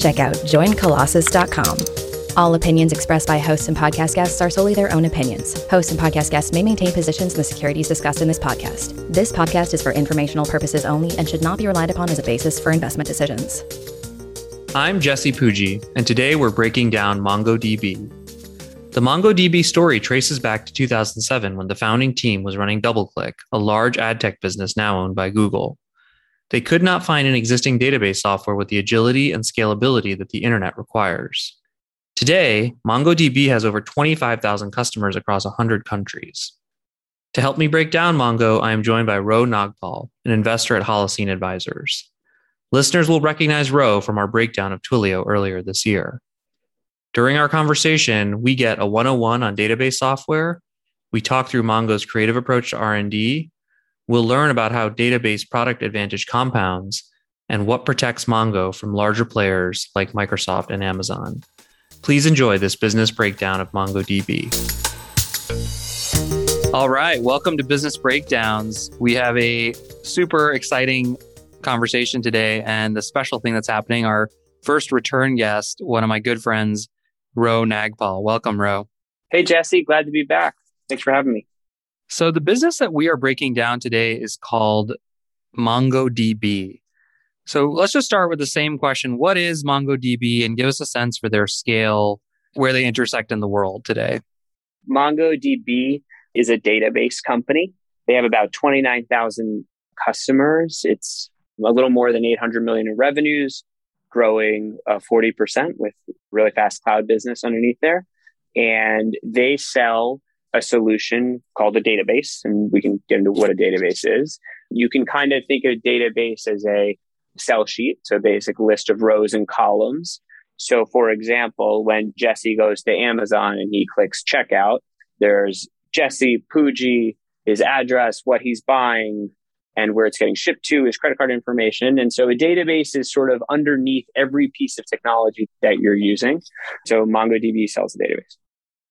check out joincolossus.com. All opinions expressed by hosts and podcast guests are solely their own opinions. Hosts and podcast guests may maintain positions in the securities discussed in this podcast. This podcast is for informational purposes only and should not be relied upon as a basis for investment decisions. I'm Jesse Pujji, and today we're breaking down MongoDB. The MongoDB story traces back to 2007 when the founding team was running DoubleClick, a large ad tech business now owned by Google. They could not find an existing database software with the agility and scalability that the internet requires. Today, MongoDB has over 25,000 customers across 100 countries. To help me break down Mongo, I am joined by Ro Nagpal, an investor at Holocene Advisors. Listeners will recognize Ro from our breakdown of Twilio earlier this year. During our conversation, we get a 101 on database software. We talk through Mongo's creative approach to R&D. We'll learn about how database product advantage compounds and what protects Mongo from larger players like Microsoft and Amazon. Please enjoy this business breakdown of MongoDB. All right, welcome to Business Breakdowns. We have a super exciting conversation today, and the special thing that's happening, our first return guest, one of my good friends, Ro Nagpal. Welcome, Ro. Hey, Jesse. Glad to be back. Thanks for having me. So, the business that we are breaking down today is called MongoDB. So let's just start with the same question. What is MongoDB and give us a sense for their scale, where they intersect in the world today? MongoDB is a database company. They have about 29,000 customers. It's a little more than 800 million in revenues, growing uh, 40% with really fast cloud business underneath there. And they sell a solution called a database, and we can get into what a database is. You can kind of think of a database as a cell sheet, so a basic list of rows and columns. So, for example, when Jesse goes to Amazon and he clicks checkout, there's Jesse Pujji, his address, what he's buying, and where it's getting shipped to, his credit card information. And so a database is sort of underneath every piece of technology that you're using. So MongoDB sells a database.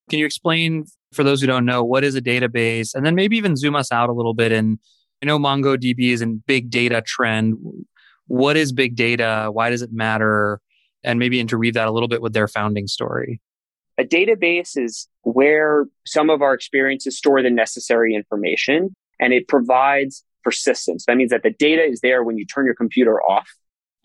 Can you explain for those who don't know what is a database and then maybe even zoom us out a little bit and I know MongoDB is in big data trend what is big data? Why does it matter? And maybe interweave that a little bit with their founding story. A database is where some of our experiences store the necessary information and it provides persistence. That means that the data is there when you turn your computer off.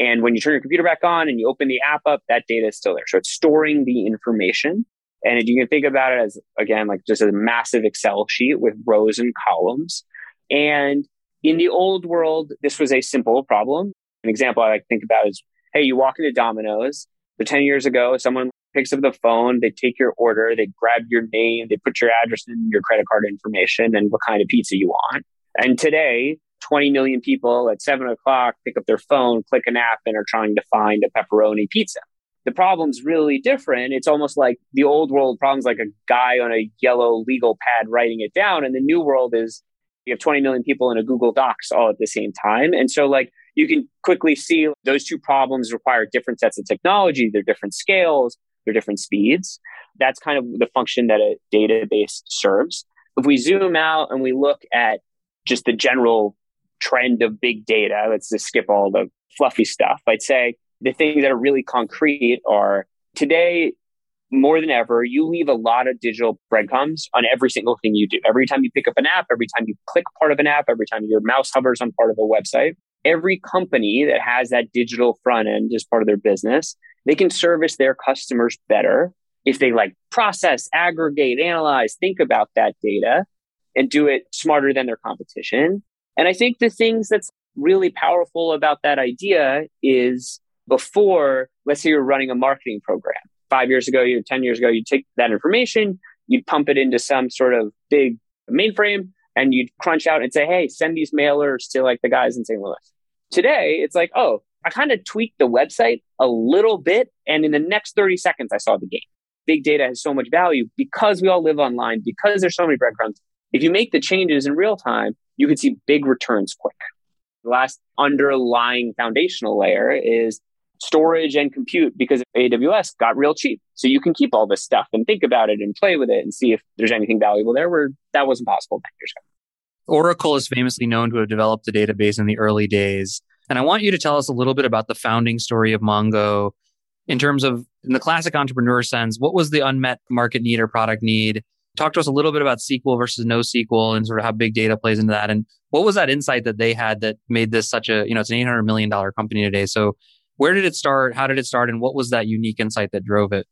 And when you turn your computer back on and you open the app up, that data is still there. So it's storing the information. And if you can think about it as, again, like just a massive Excel sheet with rows and columns. And in the old world, this was a simple problem. An example I like think about is, hey, you walk into Domino's. So 10 years ago, someone picks up the phone, they take your order, they grab your name, they put your address and your credit card information and what kind of pizza you want. And today, 20 million people at seven o'clock pick up their phone, click an app, and are trying to find a pepperoni pizza. The problem's really different. It's almost like the old world problem's like a guy on a yellow legal pad writing it down. And the new world is you have 20 million people in a Google Docs all at the same time. And so like you can quickly see those two problems require different sets of technology. They're different scales, they're different speeds. That's kind of the function that a database serves. If we zoom out and we look at just the general trend of big data, let's just skip all the fluffy stuff. I'd say the things that are really concrete are today, more than ever, you leave a lot of digital breadcrumbs on every single thing you do. Every time you pick up an app, every time you click part of an app, every time your mouse hovers on part of a website, every company that has that digital front end as part of their business, they can service their customers better if they like process, aggregate, analyze, think about that data and do it smarter than their competition. And I think the things that's really powerful about that idea is before, let's say you're running a marketing program. Five years ago, you 10 years ago, you take that information, you'd pump it into some sort of big mainframe and you'd crunch out and say, Hey, send these mailers to like the guys in St. Louis. Today, it's like, oh, I kind of tweaked the website a little bit. And in the next 30 seconds, I saw the game. Big data has so much value because we all live online, because there's so many breadcrumbs. If you make the changes in real time, you can see big returns quick. The last underlying foundational layer is storage and compute because AWS got real cheap. So you can keep all this stuff and think about it and play with it and see if there's anything valuable there where that wasn't possible 10 years ago. Oracle is famously known to have developed the database in the early days. And I want you to tell us a little bit about the founding story of Mongo in terms of, in the classic entrepreneur sense, what was the unmet market need or product need? Talk to us a little bit about SQL versus NoSQL and sort of how big data plays into that. And what was that insight that they had that made this such a, you know, it's an $800 million company today. So where did it start? How did it start? And what was that unique insight that drove it?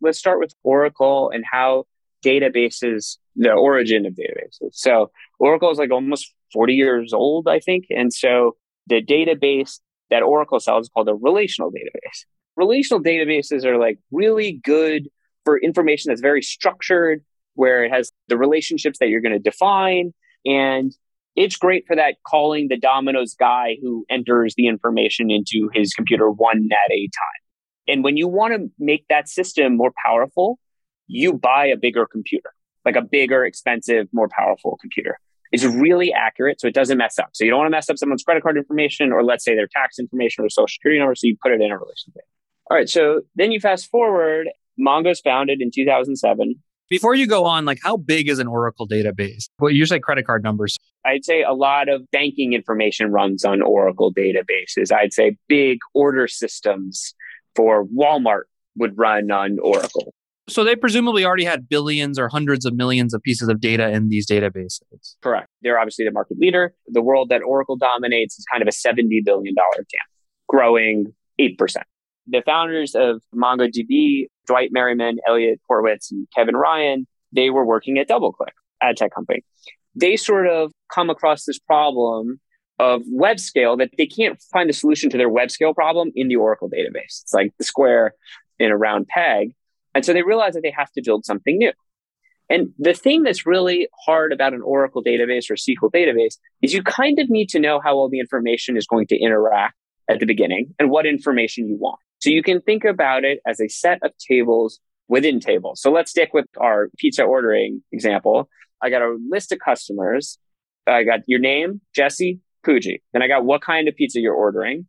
Let's start with Oracle and how databases, the origin of databases. So Oracle is like almost 40 years old, I think. And so the database that Oracle sells is called a relational database. Relational databases are like really good for information that's very structured, where it has the relationships that you're going to define. And it's great for that calling the Domino's guy who enters the information into his computer one at a time. And when you want to make that system more powerful, you buy a bigger computer, like a bigger, expensive, more powerful computer. It's really accurate, so it doesn't mess up. So you don't want to mess up someone's credit card information or let's say their tax information or social security number. So you put it in a relationship. All right. So then you fast forward. Mongo's founded in 2007. Before you go on, like how big is an Oracle database? Well, you say credit card numbers. I'd say a lot of banking information runs on Oracle databases. I'd say big order systems for Walmart would run on Oracle. So they presumably already had billions or hundreds of millions of pieces of data in these databases. Correct. They're obviously the market leader. The world that Oracle dominates is kind of a $70 billion TAM, growing 8%. The founders of MongoDB, Dwight Merriman, Eliot Horowitz, and Kevin Ryan, they were working at DoubleClick, ad tech company. They sort of come across this problem of web scale that they can't find the solution to their web scale problem in the Oracle database. It's like the square in a round peg. And so they realize that they have to build something new. And the thing that's really hard about an Oracle database or SQL database is you kind of need to know how all the information is going to interact at the beginning and what information you want. So you can think about it as a set of tables within tables. So let's stick with our pizza ordering example. I got a list of customers. I got your name, Jesse Pujji. Then I got what kind of pizza you're ordering.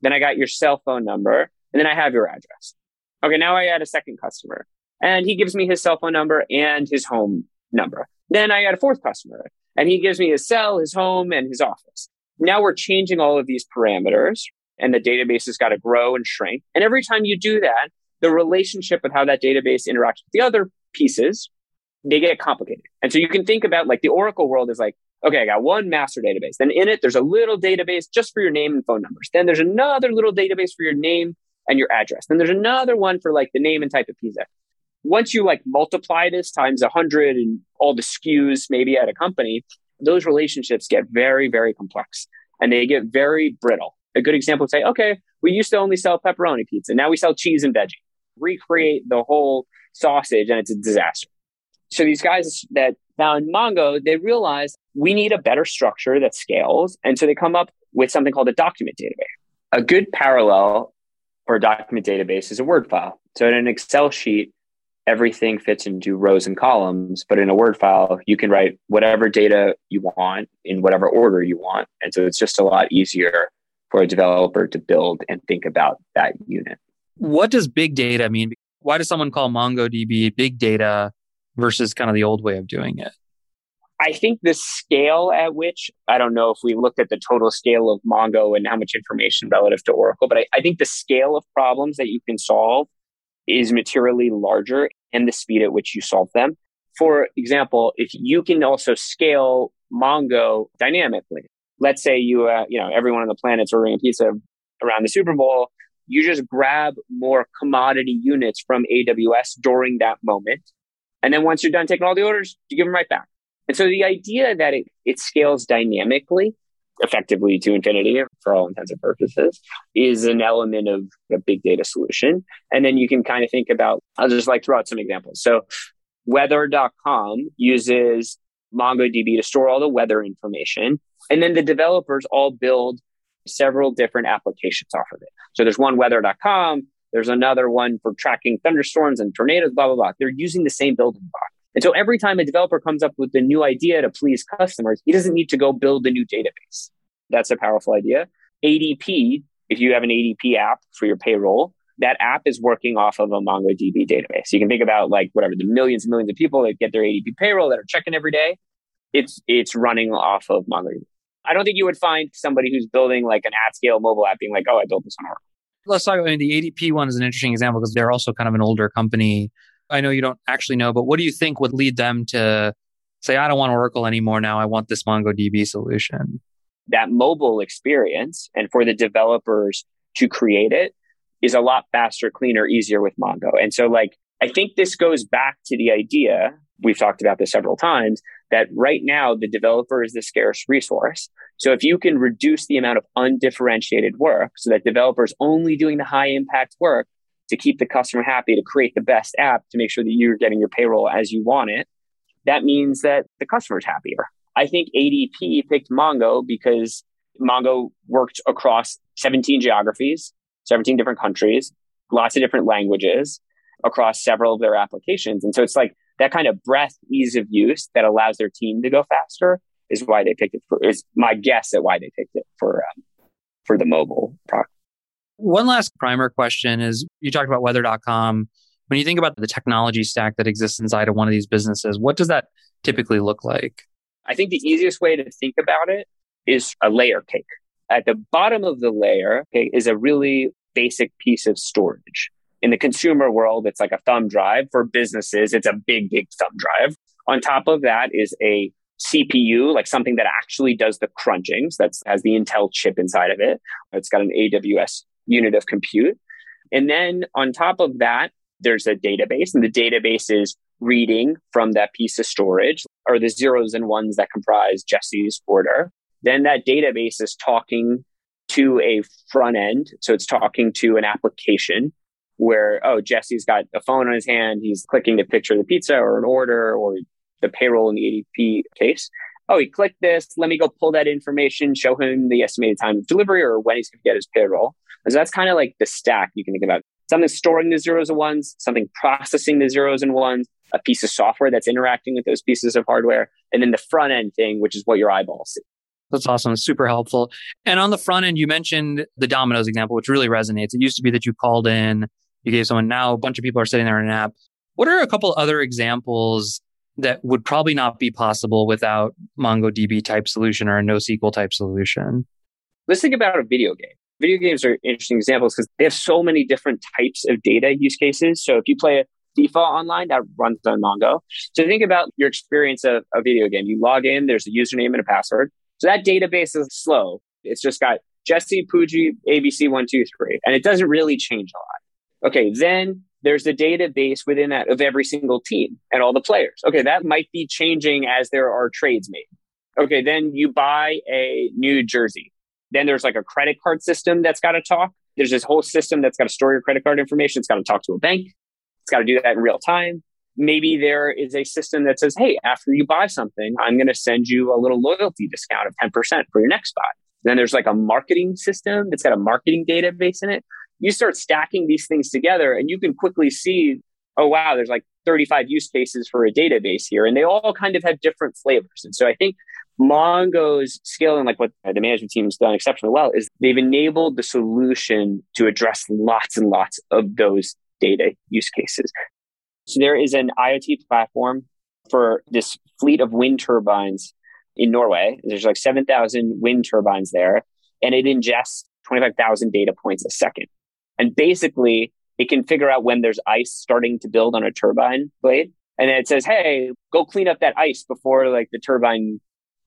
Then I got your cell phone number. And then I have your address. Okay, now I add a second customer and he gives me his cell phone number and his home number. Then I add a fourth customer and he gives me his cell, his home, and his office. Now we're changing all of these parameters and the database has got to grow and shrink. And every time you do that, the relationship with how that database interacts with the other pieces, they get complicated. And so you can think about like the Oracle world is like, okay, I got one master database. Then in it, there's a little database just for your name and phone numbers. Then there's another little database for your name and your address. Then there's another one for like the name and type of pizza. Once you like multiply this times a hundred and all the SKUs maybe at a company, those relationships get very, very complex and they get very brittle. A good example say, okay, we used to only sell pepperoni pizza. Now we sell cheese and veggie. Recreate the whole sausage and it's a disaster. So these guys that found Mongo, they realized we need a better structure that scales. And so they come up with something called a document database. A good parallel for a document database is a Word file. So in an Excel sheet, everything fits into rows and columns, but in a Word file, you can write whatever data you want in whatever order you want. And so it's just a lot easier for a developer to build and think about that unit. What does big data mean? Why does someone call MongoDB big data versus kind of the old way of doing it? I think the scale at which, I don't know if we looked at the total scale of Mongo and how much information relative to Oracle, but I, I think the scale of problems that you can solve is materially larger and the speed at which you solve them. For example, if you can also scale Mongo dynamically, let's say you, uh, you know, everyone on the planet's ordering a pizza around the Super Bowl, you just grab more commodity units from AWS during that moment. And then once you're done taking all the orders, you give them right back. And so the idea that it, it scales dynamically, effectively to infinity for all intents and purposes, is an element of a big data solution. And then you can kind of think about, I'll just like throw out some examples. So weather.com uses MongoDB to store all the weather information. And then the developers all build several different applications off of it. So there's one weather.com, there's another one for tracking thunderstorms and tornadoes, blah, blah, blah. They're using the same building block. And so every time a developer comes up with a new idea to please customers, he doesn't need to go build a new database. That's a powerful idea. ADP, if you have an ADP app for your payroll, that app is working off of a MongoDB database. You can think about like whatever the millions and millions of people that get their ADP payroll that are checking every day. It's it's running off of MongoDB. I don't think you would find somebody who's building like an at scale mobile app being like, oh, I built this on Oracle. Let's talk about I mean, the ADP one is an interesting example because they're also kind of an older company. I know you don't actually know, but what do you think would lead them to say, I don't want Oracle anymore now. I want this MongoDB solution? That mobile experience and for the developers to create it is a lot faster, cleaner, easier with Mongo. And so, like, I think this goes back to the idea we've talked about this several times that right now the developer is the scarce resource. So if you can reduce the amount of undifferentiated work so that developers only doing the high impact work to keep the customer happy, to create the best app, to make sure that you're getting your payroll as you want it, that means that the customer's happier. I think ADP picked Mongo because Mongo worked across 17 geographies, 17 different countries, lots of different languages across several of their applications. And so it's like that kind of breadth, ease of use that allows their team to go faster is why they picked it for, is my guess at why they picked it for, um, for the mobile product. One last primer question is you talked about weather.com. When you think about the technology stack that exists inside of one of these businesses, what does that typically look like? I think the easiest way to think about it is a layer cake. At the bottom of the layer okay, is a really basic piece of storage. In the consumer world, it's like a thumb drive. For businesses, it's a big, big thumb drive. On top of that is a CPU, like something that actually does the crunching. So that has the Intel chip inside of it. It's got an AWS unit of compute. And then on top of that, there's a database, and the database is reading from that piece of storage or the zeros and ones that comprise Jesse's order. Then that database is talking to a front end. So it's talking to an application where, oh, Jesse's got a phone on his hand. He's clicking to picture of the pizza or an order or the payroll in the ADP case. Oh, he clicked this. Let me go pull that information, show him the estimated time of delivery or when he's going to get his payroll. And so that's kind of like the stack you can think about. Something storing the zeros and ones, something processing the zeros and ones, a piece of software that's interacting with those pieces of hardware, and then the front end thing, which is what your eyeballs see. That's awesome. super helpful. And on the front end, you mentioned the Domino's example, which really resonates. It used to be that you called in, you gave someone, now a bunch of people are sitting there in an app. What are a couple other examples that would probably not be possible without MongoDB type solution or a NoSQL type solution? Let's think about a video game. Video games are interesting examples because they have so many different types of data use cases. So if you play a FIFA online, that runs on Mongo. So think about your experience of a video game. You log in, there's a username and a password. So that database is slow. It's just got Jesse Pujji, ABC123, and it doesn't really change a lot. Okay, then there's a database within that of every single team and all the players. Okay, that might be changing as there are trades made. Okay, then you buy a new jersey. Then there's like a credit card system that's got to talk. There's this whole system that's got to store your credit card information. It's got to talk to a bank. It's got to do that in real time. Maybe there is a system that says, hey, after you buy something, I'm going to send you a little loyalty discount of 10% for your next buy. Then there's like a marketing system that's got a marketing database in it. You start stacking these things together and you can quickly see, oh, wow, there's like 35 use cases for a database here. And they all kind of have different flavors. And so I think Mongo's skill and like what the management team has done exceptionally well is they've enabled the solution to address lots and lots of those data use cases. So there is an IoT platform for this fleet of wind turbines in Norway. There's like 7,000 wind turbines there, and it ingests 25,000 data points a second. And basically, it can figure out when there's ice starting to build on a turbine blade. And then it says, hey, go clean up that ice before like the turbine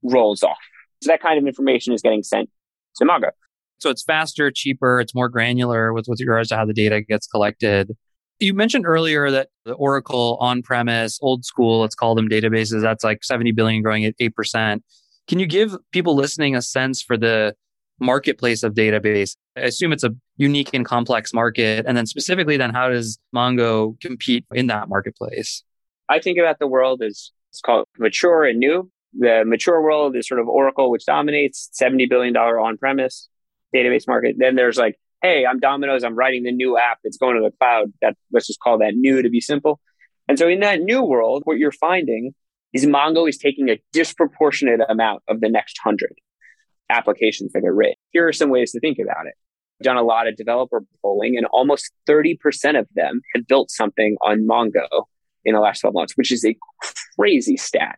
rolls off. So that kind of information is getting sent to Mongo. So it's faster, cheaper, it's more granular with, with regards to how the data gets collected. You mentioned earlier that the Oracle on premise, old school, let's call them databases, that's like 70 billion growing at 8%. Can you give people listening a sense for the marketplace of database? I assume it's a unique and complex market. And then specifically, then how does Mongo compete in that marketplace? I think about the world as it's called mature and new. The mature world is sort of Oracle, which dominates $70 billion on premise. database market. Then there's like, hey, I'm Domino's. I'm writing the new app. It's going to the cloud. That let's just call that new to be simple. And so in that new world, what you're finding is Mongo is taking a disproportionate amount of the next hundred applications that are written. Here are some ways to think about it. I've done a lot of developer polling, and almost 30% of them had built something on Mongo in the last 12 months, which is a crazy stat.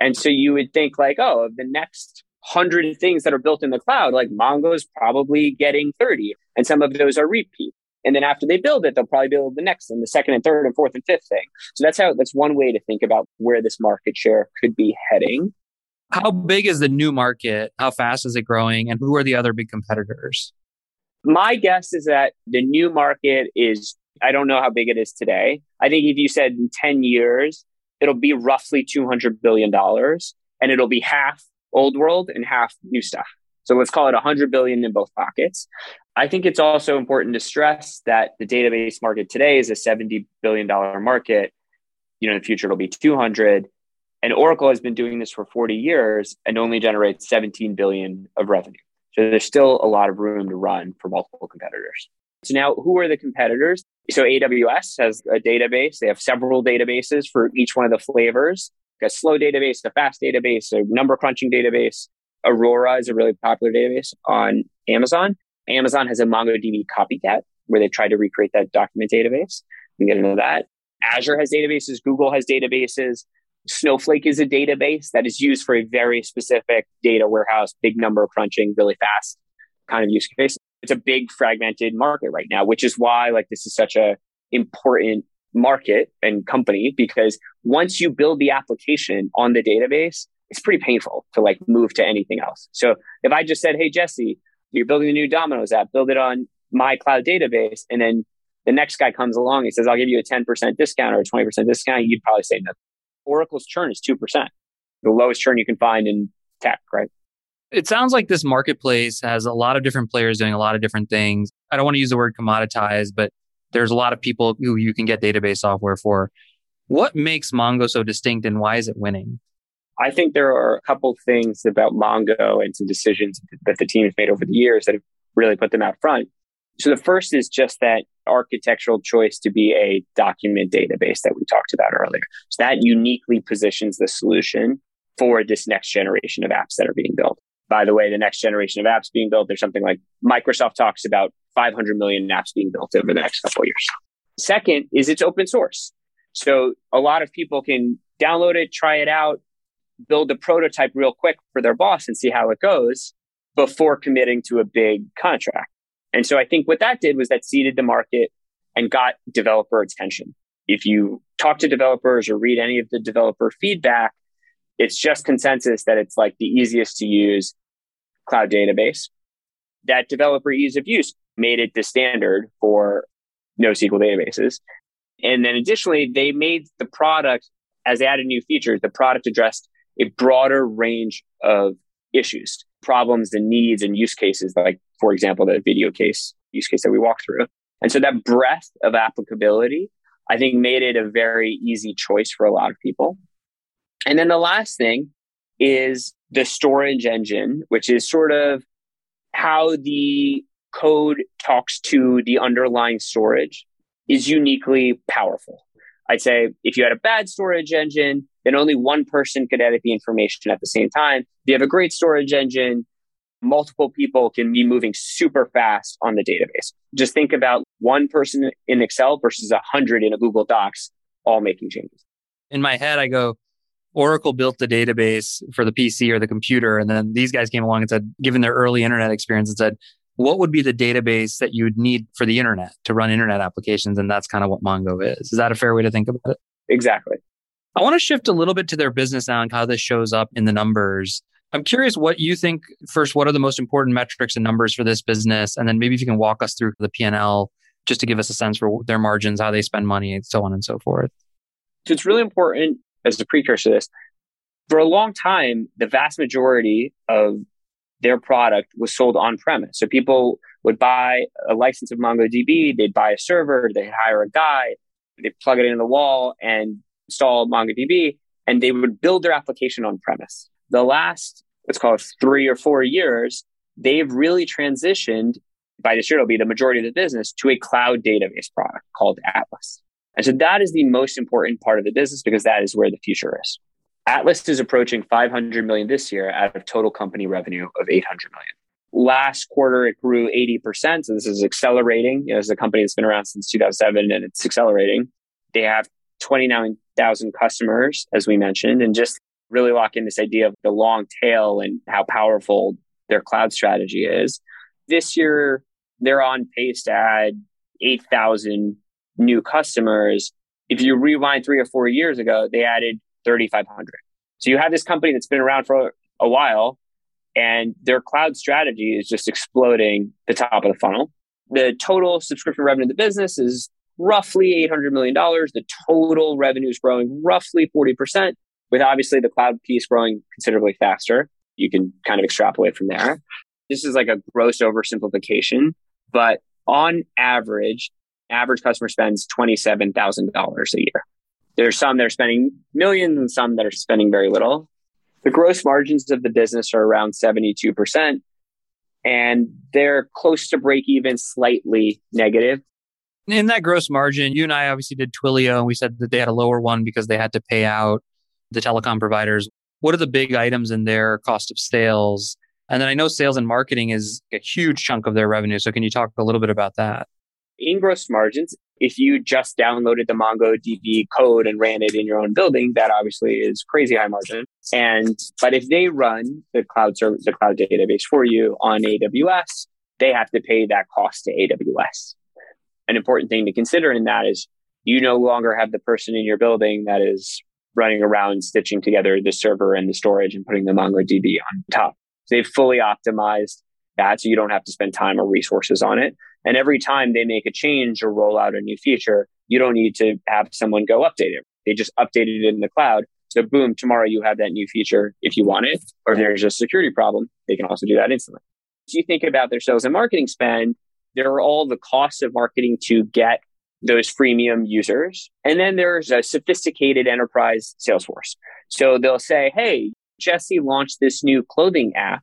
And so you would think like, oh, of the next hundred things that are built in the cloud, like Mongo is probably getting 30, and some of those are repeat. And then after they build it, they'll probably build the next and the second and third and fourth and fifth thing. So that's how that's one way to think about where this market share could be heading. How big is the new market? How fast is it growing? And who are the other big competitors? My guess is that the new market is, I don't know how big it is today. I think if you said in 10 years, it'll be roughly $200 billion and it'll be half old world and half new stuff. So let's call it 100 billion in both pockets. I think it's also important to stress that the database market today is a 70 billion dollar market. You know, in the future it'll be 200 and Oracle has been doing this for 40 years and only generates 17 billion of revenue. So there's still a lot of room to run for multiple competitors. So now who are the competitors? So AWS has a database. They have several databases for each one of the flavors. A slow database, a fast database, a number crunching database. Aurora is a really popular database on Amazon. Amazon has a MongoDB copycat where they try to recreate that document database. We get into that. Azure has databases. Google has databases. Snowflake is a database that is used for a very specific data warehouse, big number crunching, really fast kind of use case. It's a big fragmented market right now, which is why like this is such a important market and company because once you build the application on the database, it's pretty painful to like move to anything else. So if I just said, Hey, Jesse, you're building a new Domino's app, build it on my cloud database. And then the next guy comes along and says, I'll give you a 10% discount or a 20% discount. You'd probably say no. Oracle's churn is 2%, the lowest churn you can find in tech, right? It sounds like this marketplace has a lot of different players doing a lot of different things. I don't want to use the word commoditized, but there's a lot of people who you can get database software for. What makes Mongo so distinct and why is it winning? I think there are a couple things about Mongo and some decisions that the team has made over the years that have really put them out front. So the first is just that architectural choice to be a document database that we talked about earlier. So that uniquely positions the solution for this next generation of apps that are being built. By the way, the next generation of apps being built, there's something like Microsoft talks about 500 million apps being built over the next couple years. Second is it's open source. So a lot of people can download it, try it out, build a prototype real quick for their boss and see how it goes before committing to a big contract. And so I think what that did was that seeded the market and got developer attention. If you talk to developers or read any of the developer feedback, it's just consensus that it's like the easiest to use cloud database. That developer ease of use made it the standard for NoSQL databases. And then additionally, they made the product, as they added new features, the product addressed a broader range of issues, problems and needs and use cases like for example, the video case use case that we walked through. And so that breadth of applicability, I think made it a very easy choice for a lot of people. And then the last thing is the storage engine, which is sort of how the code talks to the underlying storage is uniquely powerful. I'd say if you had a bad storage engine, then only one person could edit the information at the same time. If you have a great storage engine, multiple people can be moving super fast on the database. Just think about one person in Excel versus a hundred in a Google Docs, all making changes. In my head, I go, Oracle built the database for the PC or the computer. And then these guys came along and said, given their early internet experience, and said, what would be the database that you would need for the internet to run internet applications? And that's kind of what Mongo is. Is that a fair way to think about it? Exactly. I want to shift a little bit to their business now and how this shows up in the numbers. I'm curious what you think first, what are the most important metrics and numbers for this business? And then maybe if you can walk us through the P&L just to give us a sense for their margins, how they spend money, and so on and so forth. So it's really important as a precursor to this. For a long time, the vast majority of their product was sold on premise. So people would buy a license of MongoDB, they'd buy a server, they'd hire a guy, they'd plug it into the wall and install MongoDB, and they would build their application on premise. The last let's call it three or four years, they've really transitioned by this year, it'll be the majority of the business to a cloud database product called Atlas. And so that is the most important part of the business because that is where the future is. Atlas is approaching 500 million this year out of total company revenue of 800 million. Last quarter, it grew 80%. So this is accelerating. You know, as a company that's been around since 2007 and it's accelerating. They have 29,000 customers, as we mentioned, and just really lock in this idea of the long tail and how powerful their cloud strategy is. This year, they're on pace to add 8,000 new customers. If you rewind three or four years ago, they added 3,500. So you have this company that's been around for a while and their cloud strategy is just exploding the top of the funnel. The total subscription revenue of the business is roughly $800 million. The total revenue is growing roughly 40%, with obviously the cloud piece growing considerably faster. You can kind of extrapolate from there. This is like a gross oversimplification, but on average, average customer spends $27,000 a year. There's some that are spending millions and some that are spending very little. The gross margins of the business are around 72%, and they're close to break even, slightly negative. In that gross margin, you and I obviously did Twilio, and we said that they had a lower one because they had to pay out the telecom providers. What are the big items in their cost of sales? And then I know sales and marketing is a huge chunk of their revenue. So can you talk a little bit about that? In gross margins, if you just downloaded the MongoDB code and ran it in your own building, that obviously is crazy high margin. And but if they run the cloud service, the cloud database for you on AWS, they have to pay that cost to AWS. An important thing to consider in that is you no longer have the person in your building that is running around stitching together the server and the storage and putting the MongoDB on top. They've fully optimized that so you don't have to spend time or resources on it. And every time they make a change or roll out a new feature, you don't need to have someone go update it. They just updated it in the cloud. So boom, tomorrow you have that new feature if you want it, or if there's a security problem, they can also do that instantly. So you think about their sales and marketing spend, there are all the costs of marketing to get those freemium users. And then there's a sophisticated enterprise sales force. So they'll say, Hey, Jesse launched this new clothing app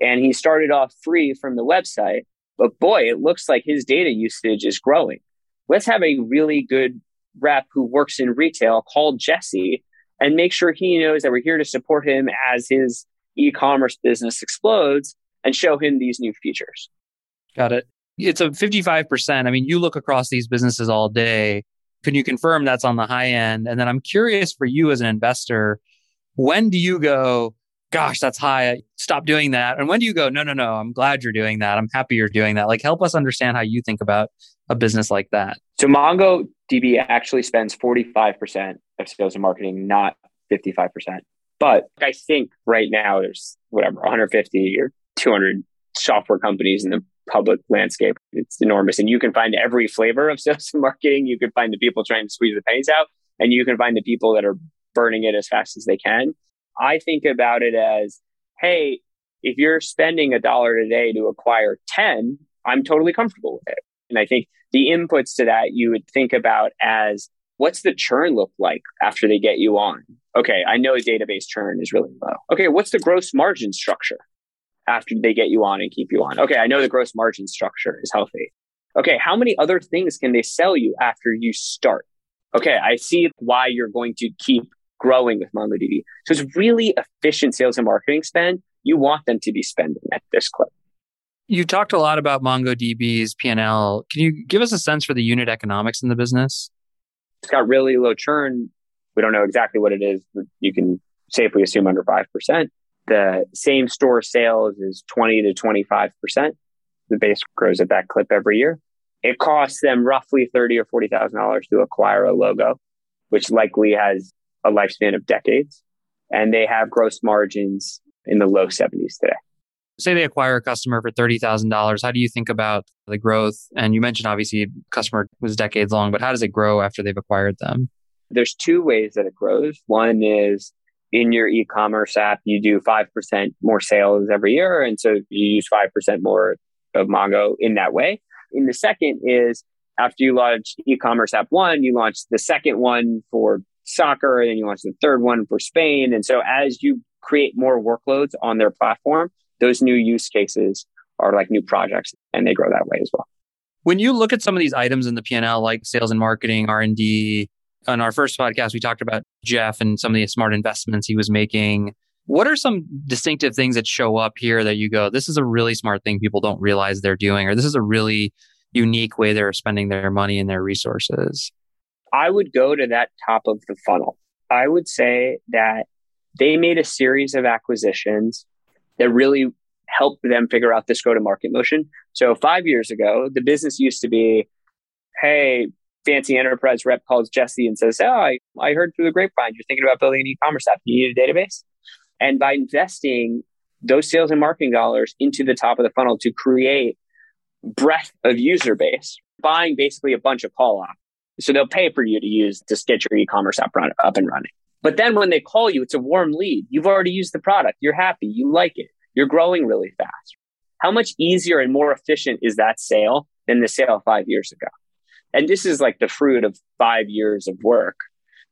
and he started off free from the website. But boy, it looks like his data usage is growing. Let's have a really good rep who works in retail called Jesse and make sure he knows that we're here to support him as his e-commerce business explodes and show him these new features. Got it. It's a 55%. I mean, you look across these businesses all day. Can you confirm that's on the high end? And then I'm curious for you as an investor, when do you go, gosh, that's high. Stop doing that. And when do you go, no, no, no, I'm glad you're doing that. I'm happy you're doing that. Like, help us understand how you think about a business like that. So, MongoDB actually spends 45% of sales and marketing, not 55%. But I think right now there's whatever, 150 or 200 software companies in the public landscape. It's enormous. And you can find every flavor of sales and marketing. You can find the people trying to squeeze the pennies out, and you can find the people that are burning it as fast as they can. I think about it as, hey, if you're spending a dollar a day to acquire 10, I'm totally comfortable with it. And I think the inputs to that you would think about as what's the churn look like after they get you on? Okay, I know database churn is really low. Okay, what's the gross margin structure after they get you on and keep you on? Okay, I know the gross margin structure is healthy. Okay, how many other things can they sell you after you start? Okay, I see why you're going to keep growing with MongoDB. So it's really efficient sales and marketing spend. You want them to be spending at this clip. You talked a lot about MongoDB's P&L. Can you give us a sense for the unit economics in the business? It's got really low churn. We don't know exactly what it is, but you can safely assume under 5%. The same store sales is 20 to 25%. The base grows at that clip every year. It costs them roughly thirty or forty thousand dollars to acquire a logo, which likely has a lifespan of decades. And they have gross margins in the low 70s today. Say they acquire a customer for $30,000. How do you think about the growth? And you mentioned obviously customer was decades long, but how does it grow after they've acquired them? There's two ways that it grows. One is in your e-commerce app, you do 5% more sales every year. And so you use 5% more of Mongo in that way. And the second is after you launch e-commerce app one, you launch the second one for soccer, and then you launch the third one for Spain. And so as you create more workloads on their platform, those new use cases are like new projects and they grow that way as well. When you look at some of these items in the P&L like sales and marketing, R&D, on our first podcast we talked about Jeff and some of the smart investments he was making. What are some distinctive things that show up here that you go, this is a really smart thing people don't realize they're doing or this is a really unique way they're spending their money and their resources? I would go to that top of the funnel. I would say that they made a series of acquisitions that really helped them figure out this go to market motion. So five years ago, the business used to be, hey, fancy enterprise rep calls Jesse and says, Oh, I, I heard through the grapevine you're thinking about building an e-commerce app. You need a database. And by investing those sales and marketing dollars into the top of the funnel to create breadth of user base, buying basically a bunch of call off. So they'll pay for you to use to get your e-commerce app run, up and running. But then when they call you, it's a warm lead. You've already used the product. You're happy. You like it. You're growing really fast. How much easier and more efficient is that sale than the sale five years ago? And this is like the fruit of five years of work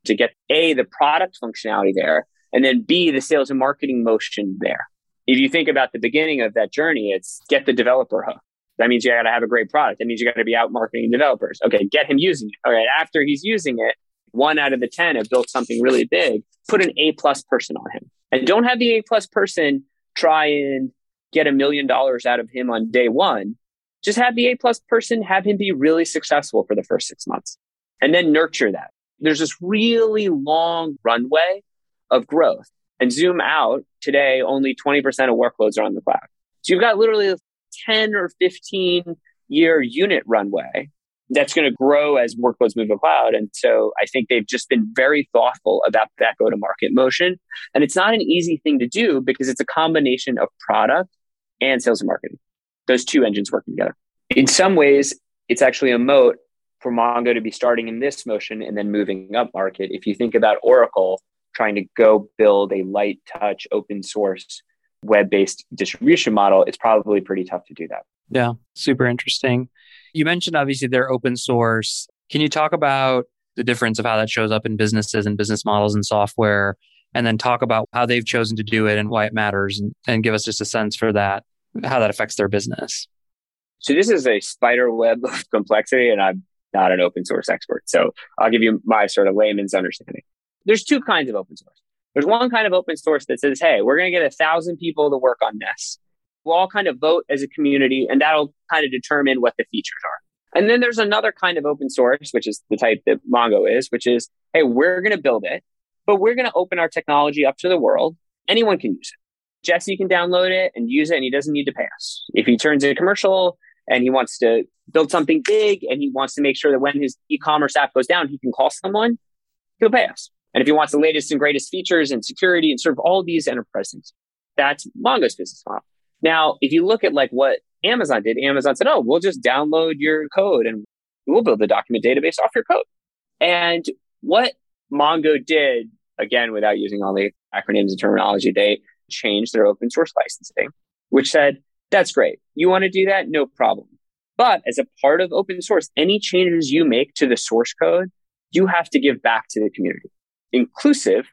to get A, the product functionality there, and then B, the sales and marketing motion there. If you think about the beginning of that journey, it's get the developer hook. That means you got to have a great product. That means you got to be out marketing developers. Okay, get him using it. All right, after he's using it, one out of the 10 have built something really big, put an A plus person on him. And don't have the A plus person try and get a million dollars out of him on day one. Just have the A plus person, have him be really successful for the first six months and then nurture that. There's this really long runway of growth and zoom out today, only 20% of workloads are on the cloud. So you've got literally 10 or 15 year unit runway that's going to grow as workloads move to cloud. And so I think they've just been very thoughtful about that go to market motion. And it's not an easy thing to do because it's a combination of product and sales and marketing. Those two engines working together. In some ways, it's actually a moat for Mongo to be starting in this motion and then moving up market. If you think about Oracle trying to go build a light touch open source web based distribution model, it's probably pretty tough to do that. Yeah, super interesting. You mentioned obviously they're open source. Can you talk about the difference of how that shows up in businesses and business models and software? And then talk about how they've chosen to do it and why it matters and, and give us just a sense for that, how that affects their business. So this is a spider web of complexity, and I'm not an open source expert. So I'll give you my sort of layman's understanding. There's two kinds of open source. There's one kind of open source that says, hey, we're going to get a thousand people to work on this we'll all kind of vote as a community and that'll kind of determine what the features are. And then there's another kind of open source, which is the type that Mongo is, which is, hey, we're going to build it, but we're going to open our technology up to the world. Anyone can use it. Jesse can download it and use it and he doesn't need to pay us. If he turns it commercial and he wants to build something big and he wants to make sure that when his e-commerce app goes down, he can call someone, he'll pay us. And if he wants the latest and greatest features and security and sort of all these enterprise things, that's Mongo's business model. Now, if you look at like what Amazon did, Amazon said, oh, we'll just download your code and we'll build the document database off your code. And what Mongo did, again, without using all the acronyms and terminology, they changed their open source licensing, which said, that's great. You want to do that? No problem. But as a part of open source, any changes you make to the source code, you have to give back to the community, inclusive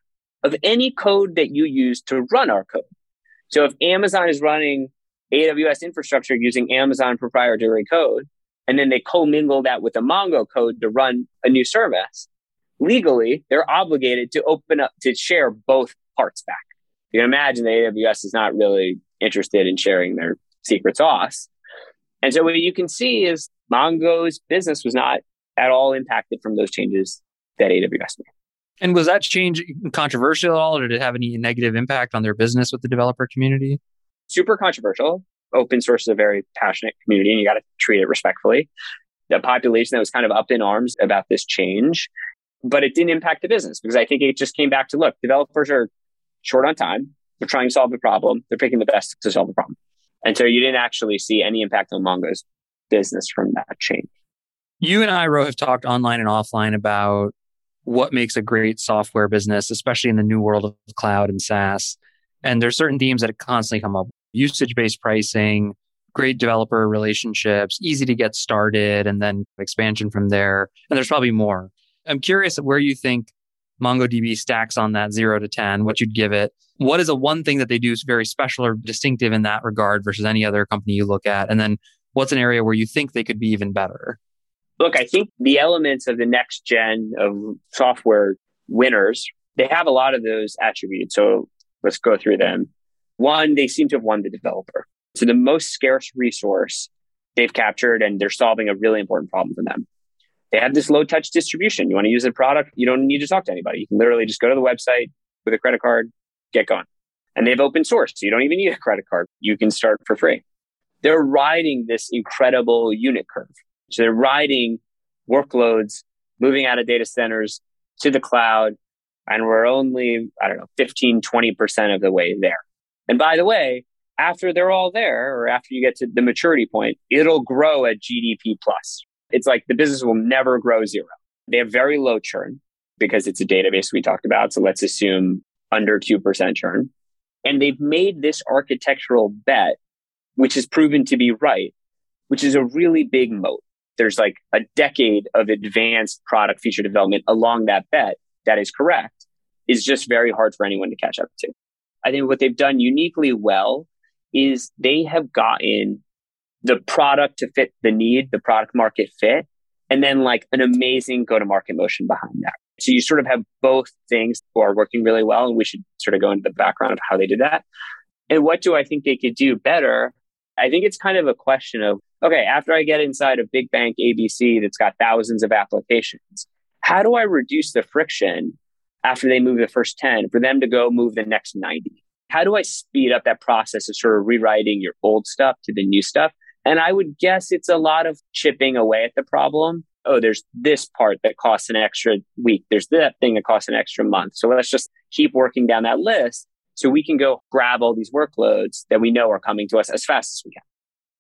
of any code that you use to run our code. So if Amazon is running AWS infrastructure using Amazon proprietary code, and then they commingle that with the Mongo code to run a new service, legally, they're obligated to open up to share both parts back. You can imagine the AWS is not really interested in sharing their secret sauce. And so what you can see is Mongo's business was not at all impacted from those changes that AWS made. And was that change controversial at all, or did it have any negative impact on their business with the developer community? Super controversial. Open source is a very passionate community, and you got to treat it respectfully. The population that was kind of up in arms about this change, but it didn't impact the business because I think it just came back to look, developers are short on time. They're trying to solve the problem. They're picking the best to solve the problem. And so you didn't actually see any impact on Mongo's business from that change. You and I, Ro, have talked online and offline about what makes a great software business, especially in the new world of cloud and SaaS. And there's certain themes that constantly come up usage based pricing, great developer relationships, easy to get started, and then expansion from there. And there's probably more. I'm curious where you think MongoDB stacks on that zero to 10, what you'd give it. What is a one thing that they do is very special or distinctive in that regard versus any other company you look at? And then what's an area where you think they could be even better? Look, I think the elements of the next gen of software winners, they have a lot of those attributes. So let's go through them. One, they seem to have won the developer. So the most scarce resource they've captured and they're solving a really important problem for them. They have this low touch distribution. You want to use a product, you don't need to talk to anybody. You can literally just go to the website with a credit card, get going. And they've open source. So you don't even need a credit card. You can start for free. They're riding this incredible unit curve. So they're riding workloads moving out of data centers to the cloud. And we're only, I don't know, 15, 20% of the way there. And by the way, after they're all there or after you get to the maturity point, it'll grow at GDP plus. It's like the business will never grow zero. They have very low churn because it's a database we talked about. So let's assume under 2% churn. And they've made this architectural bet, which has proven to be right, which is a really big moat. There's like a decade of advanced product feature development along that bet that is correct is just very hard for anyone to catch up to. I think what they've done uniquely well is they have gotten the product to fit the need, the product market fit, and then like an amazing go to market motion behind that. So you sort of have both things who are working really well. And we should sort of go into the background of how they did that. And what do I think they could do better? I think it's kind of a question of, okay, after I get inside a big bank ABC that's got thousands of applications, how do I reduce the friction after they move the first 10 for them to go move the next 90? how do I speed up that process of sort of rewriting your old stuff to the new stuff? And I would guess it's a lot of chipping away at the problem. Oh, there's this part that costs an extra week. There's that thing that costs an extra month. So let's just keep working down that list so we can go grab all these workloads that we know are coming to us as fast as we can.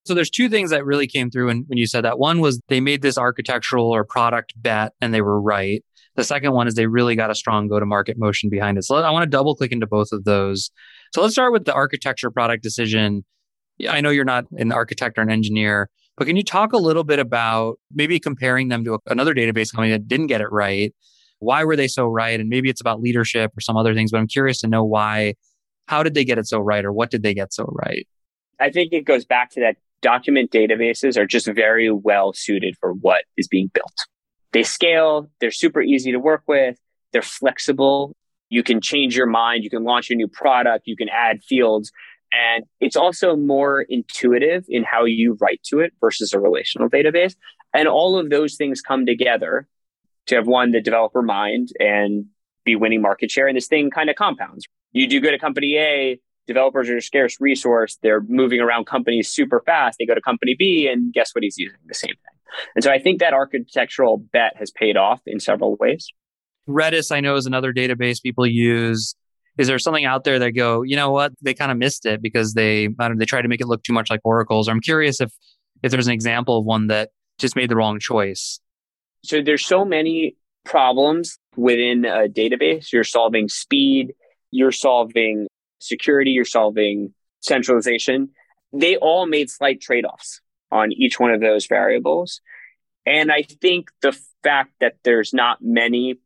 So there's two things that really came through when, when you said that. One was they made this architectural or product bet and they were right. The second one is they really got a strong go to market motion behind it. So I want to double click into both of those. So let's start with the architecture product decision. I know you're not an architect or an engineer, but can you talk a little bit about maybe comparing them to another database company that didn't get it right? Why were they so right? And maybe it's about leadership or some other things, but I'm curious to know why. How did they get it so right or what did they get so right? I think it goes back to that document databases are just very well suited for what is being built. They scale, they're super easy to work with, they're flexible you can change your mind, you can launch a new product, you can add fields. And it's also more intuitive in how you write to it versus a relational database. And all of those things come together to have won the developer mind and be winning market share. And this thing kind of compounds. You do good at company A, developers are a scarce resource. They're moving around companies super fast. They go to company B and guess what he's using? The same thing. And so I think that architectural bet has paid off in several ways. Redis, I know, is another database people use. Is there something out there that go, you know what, they kind of missed it because they they try to make it look too much like Oracle's? I'm curious if if there's an example of one that just made the wrong choice. So there's so many problems within a database. You're solving speed, you're solving security, you're solving centralization. They all made slight trade offs on each one of those variables. And I think the fact that there's not many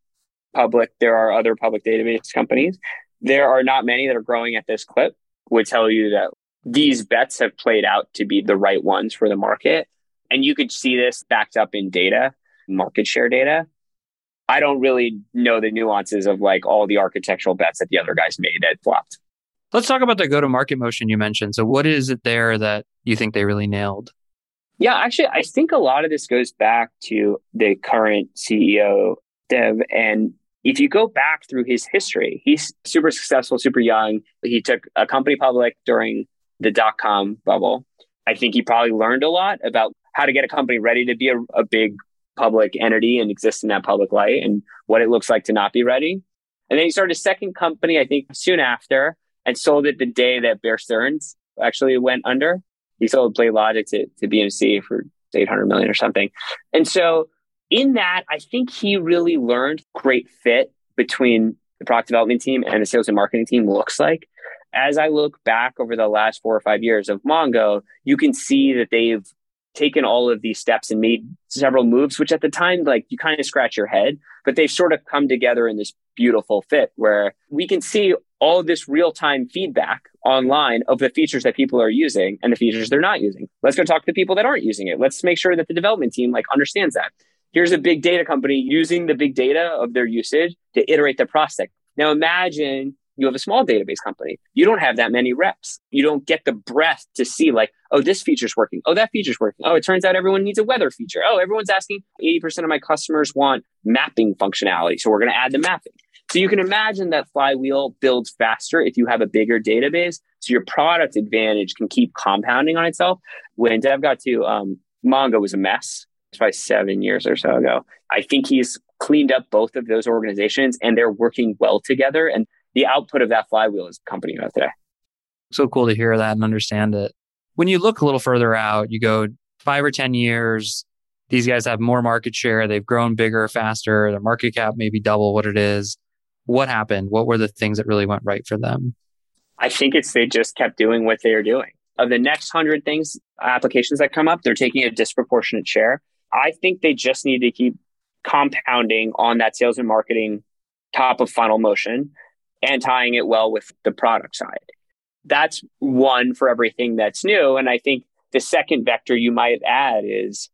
public, there are other public database companies. There are not many that are growing at this clip, would tell you that these bets have played out to be the right ones for the market. And you could see this backed up in data, market share data. I don't really know the nuances of like all the architectural bets that the other guys made that flopped. Let's talk about the go to market motion you mentioned. So, what is it there that you think they really nailed? Yeah, actually, I think a lot of this goes back to the current CEO, Dev, and if you go back through his history, he's super successful, super young. He took a company public during the dot com bubble. I think he probably learned a lot about how to get a company ready to be a, a big public entity and exist in that public light and what it looks like to not be ready. And then he started a second company, I think soon after, and sold it the day that Bear Stearns actually went under. He sold BladeLogic to, to BMC for 800 million or something. And so in that, I think he really learned great fit between the product development team and the sales and marketing team looks like. As I look back over the last four or five years of Mongo, you can see that they've taken all of these steps and made several moves, which at the time, like you kind of scratch your head, but they've sort of come together in this beautiful fit where we can see all this real time feedback online of the features that people are using and the features they're not using. Let's go talk to the people that aren't using it. Let's make sure that the development team like understands that. Here's a big data company using the big data of their usage to iterate the prospect. Now imagine you have a small database company. You don't have that many reps. You don't get the breadth to see like, oh, this feature's working. Oh, that feature's working. Oh, it turns out everyone needs a weather feature. Oh, everyone's asking 80% of my customers want mapping functionality. So we're going to add the mapping. So you can imagine that flywheel builds faster if you have a bigger database. So your product advantage can keep compounding on itself. When Dev got to um, Mongo was a mess. It's probably seven years or so ago. I think he's cleaned up both of those organizations and they're working well together. And the output of that flywheel is company have today. So cool to hear that and understand it. When you look a little further out, you go five or 10 years, these guys have more market share. They've grown bigger, faster. Their market cap maybe double what it is. What happened? What were the things that really went right for them? I think it's they just kept doing what they are doing. Of the next hundred things, applications that come up, they're taking a disproportionate share. I think they just need to keep compounding on that sales and marketing top of funnel motion and tying it well with the product side. That's one for everything that's new. And I think the second vector you might add is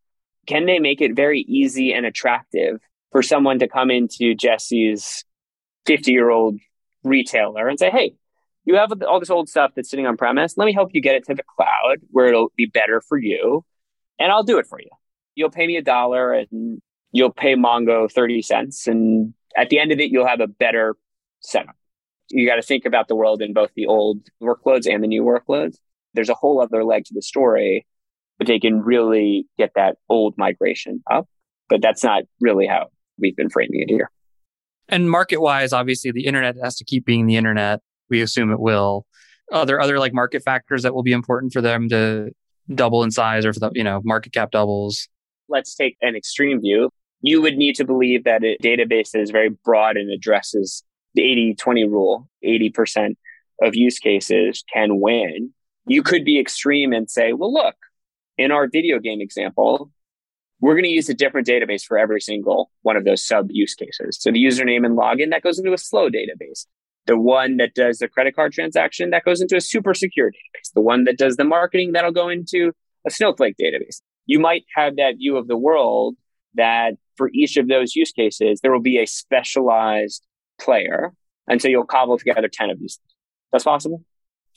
can they make it very easy and attractive for someone to come into Jesse's 50 year old retailer and say, hey, you have all this old stuff that's sitting on premise. Let me help you get it to the cloud where it'll be better for you. And I'll do it for you. You'll pay me a dollar and you'll pay Mongo 30 cents. And at the end of it, you'll have a better setup you got to think about the world in both the old workloads and the new workloads. There's a whole other leg to the story, but they can really get that old migration up. But that's not really how we've been framing it here. And market wise, obviously the internet has to keep being the internet. We assume it will. Are there other like market factors that will be important for them to double in size or for the, you know, market cap doubles? Let's take an extreme view. You would need to believe that a database that is very broad and addresses the 80 20 rule 80% of use cases can win. You could be extreme and say well look in our video game example we're going to use a different database for every single one of those sub use cases. So the username and login that goes into a slow database. The one that does the credit card transaction that goes into a super secure database. The one that does the marketing that'll go into a snowflake database. You might have that view of the world that for each of those use cases there will be a specialized player. And so you'll cobble together 10 of these. That's possible.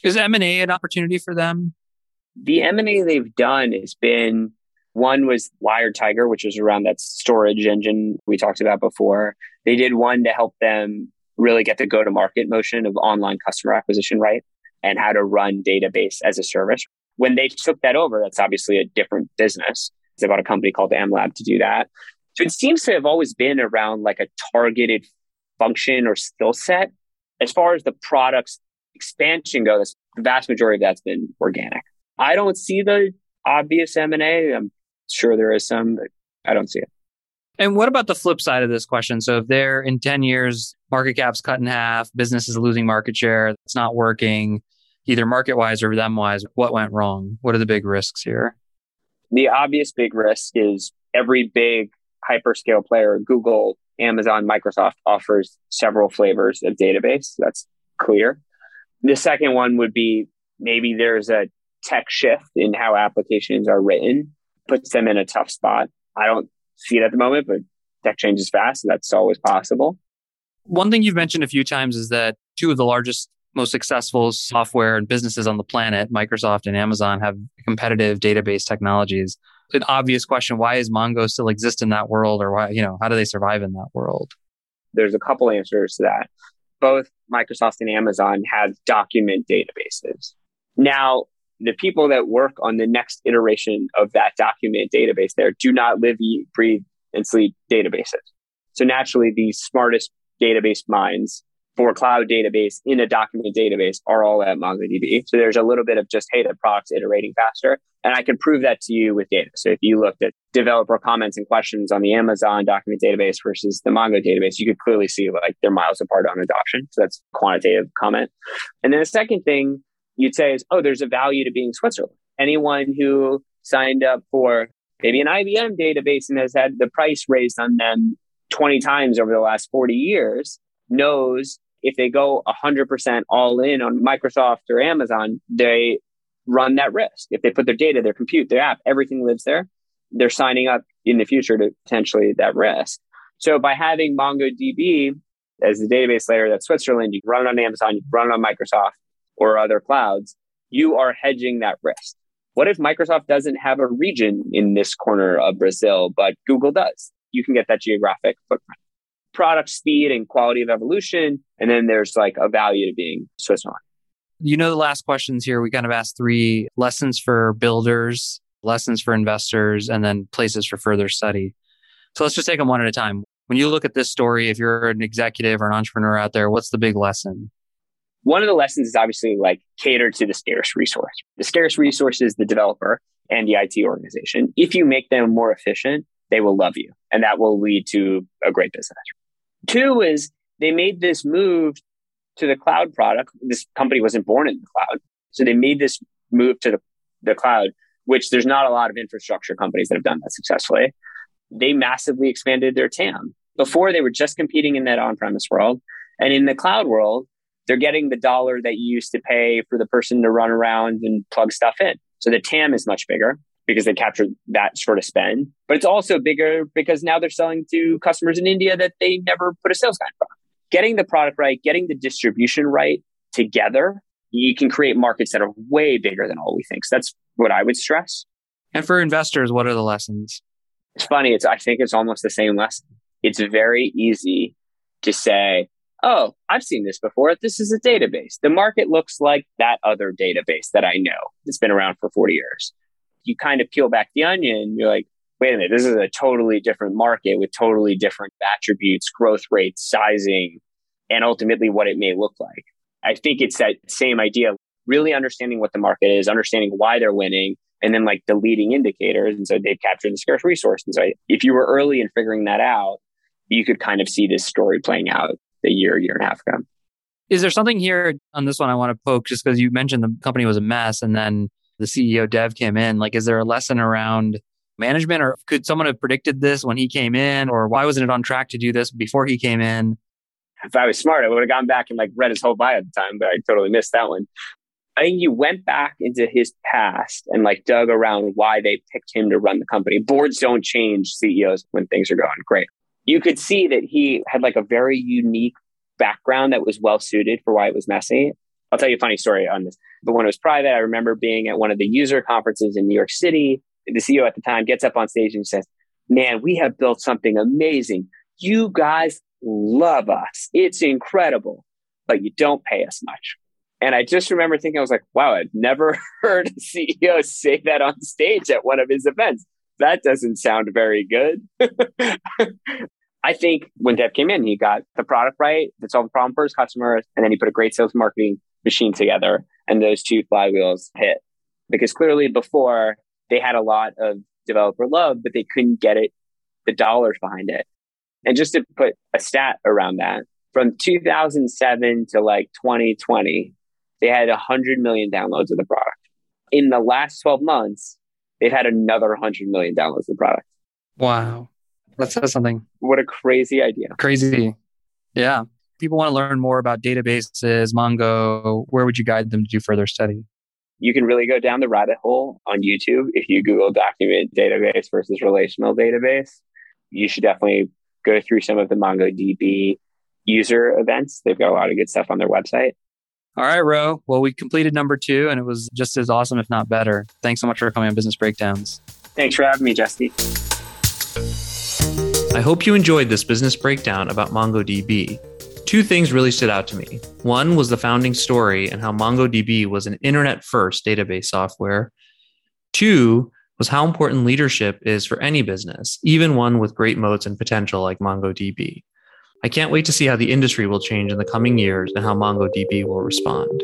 Is M&A an opportunity for them? The M&A they've done has been one was WiredTiger, which was around that storage engine we talked about before. They did one to help them really get the go to market motion of online customer acquisition right and how to run database as a service. When they took that over, that's obviously a different business. It's about a company called mLab to do that. So it seems to have always been around like a targeted function or skill set. As far as the product's expansion goes, the vast majority of that's been organic. I don't see the obvious M&A. I'm sure there is some, but I don't see it. And what about the flip side of this question? So if they're in 10 years, market cap's cut in half, business is losing market share, it's not working, either market wise or them wise, what went wrong? What are the big risks here? The obvious big risk is every big hyperscale player, Google, Amazon, Microsoft offers several flavors of database. That's clear. The second one would be maybe there's a tech shift in how applications are written, puts them in a tough spot. I don't see it at the moment, but tech changes fast. So that's always possible. One thing you've mentioned a few times is that two of the largest, most successful software and businesses on the planet, Microsoft and Amazon, have competitive database technologies an obvious question why is mongo still exist in that world or why you know how do they survive in that world? There's a couple answers to that. Both microsoft and amazon have document databases. Now the people that work on the next iteration of that document database there do not live eat breathe and sleep databases. So naturally the smartest database minds for cloud database in a document database are all at MongoDB. So there's a little bit of just, hey, the product's iterating faster. And I can prove that to you with data. So if you looked at developer comments and questions on the Amazon document database versus the Mongo database, you could clearly see like they're miles apart on adoption. So that's quantitative comment. And then the second thing you'd say is, oh, there's a value to being Switzerland. Anyone who signed up for maybe an IBM database and has had the price raised on them 20 times over the last 40 years knows if they go 100% all in on Microsoft or Amazon, they run that risk. If they put their data, their compute, their app, everything lives there, they're signing up in the future to potentially that risk. So by having MongoDB as the database layer that's Switzerland, you run it on Amazon, you run it on Microsoft or other clouds, you are hedging that risk. What if Microsoft doesn't have a region in this corner of Brazil, but Google does? You can get that geographic footprint. Product speed and quality of evolution. And then there's like a value to being Switzerland. You know, the last questions here, we kind of asked three lessons for builders, lessons for investors, and then places for further study. So let's just take them one at a time. When you look at this story, if you're an executive or an entrepreneur out there, what's the big lesson? One of the lessons is obviously like cater to the scarce resource. The scarce resource is the developer and the IT organization. If you make them more efficient, they will love you and that will lead to a great business. Two is they made this move to the cloud product. This company wasn't born in the cloud. So they made this move to the, the cloud, which there's not a lot of infrastructure companies that have done that successfully. They massively expanded their TAM. Before they were just competing in that on-premise world. And in the cloud world, they're getting the dollar that you used to pay for the person to run around and plug stuff in. So the TAM is much bigger because they captured that sort of spend. But it's also bigger because now they're selling to customers in India that they never put a sales guy in front. Getting the product right, getting the distribution right together, you can create markets that are way bigger than all we think. So that's what I would stress. And for investors, what are the lessons? It's funny. It's I think it's almost the same lesson. It's very easy to say, oh, I've seen this before. This is a database. The market looks like that other database that I know. It's been around for 40 years. You kind of peel back the onion. You're like, wait a minute, this is a totally different market with totally different attributes, growth rates, sizing, and ultimately what it may look like. I think it's that same idea, really understanding what the market is, understanding why they're winning, and then like the leading indicators. And so they've captured the scarce resource. And so if you were early in figuring that out, you could kind of see this story playing out a year, year and a half ago. Is there something here on this one I want to poke just because you mentioned the company was a mess and then the CEO Dev came in? Like, is there a lesson around management or could someone have predicted this when he came in or why wasn't it on track to do this before he came in? If I was smart, I would have gone back and like read his whole bio at the time, but I totally missed that one. I think you went back into his past and like dug around why they picked him to run the company. Boards don't change CEOs when things are going great you could see that he had like a very unique background that was well suited for why it was messy. I'll tell you a funny story on this. But when it was private, I remember being at one of the user conferences in New York City. The CEO at the time gets up on stage and says, Man, we have built something amazing. You guys love us. It's incredible, but you don't pay us much. And I just remember thinking, I was like, wow, I've never heard a CEO say that on stage at one of his events. That doesn't sound very good. I think when Dev came in, he got the product right that solved the problem for his customers, and then he put a great sales marketing machine together, and those two flywheels hit. Because clearly before they had a lot of developer love, but they couldn't get it, the dollars behind it. And just to put a stat around that, from 2007 to like 2020, they had 100 million downloads of the product. In the last 12 months, they've had another 100 million downloads of the product. Wow. That says something. What a crazy idea. Crazy. Yeah. People want to learn more about databases, Mongo. Where would you guide them to do further study? You can really go down the rabbit hole on YouTube if you Google document database versus relational database. You should definitely go through some of the MongoDB user events. They've got a lot of good stuff on their website. All right, Ro. Well, we completed number two and it was just as awesome, if not better. Thanks so much for coming on Business Breakdowns. Thanks for having me, Jesse. I hope you enjoyed this business breakdown about MongoDB. Two things really stood out to me. One was the founding story and how MongoDB was an internet first database software. Two was how important leadership is for any business, even one with great moats and potential like MongoDB. I can't wait to see how the industry will change in the coming years and how MongoDB will respond.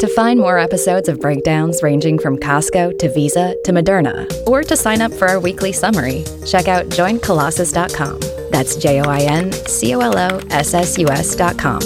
To find more episodes of breakdowns ranging from Costco to Visa to Moderna, or to sign up for our weekly summary, check out joincolossus.com. That's J O I N C O L O S S U S.com.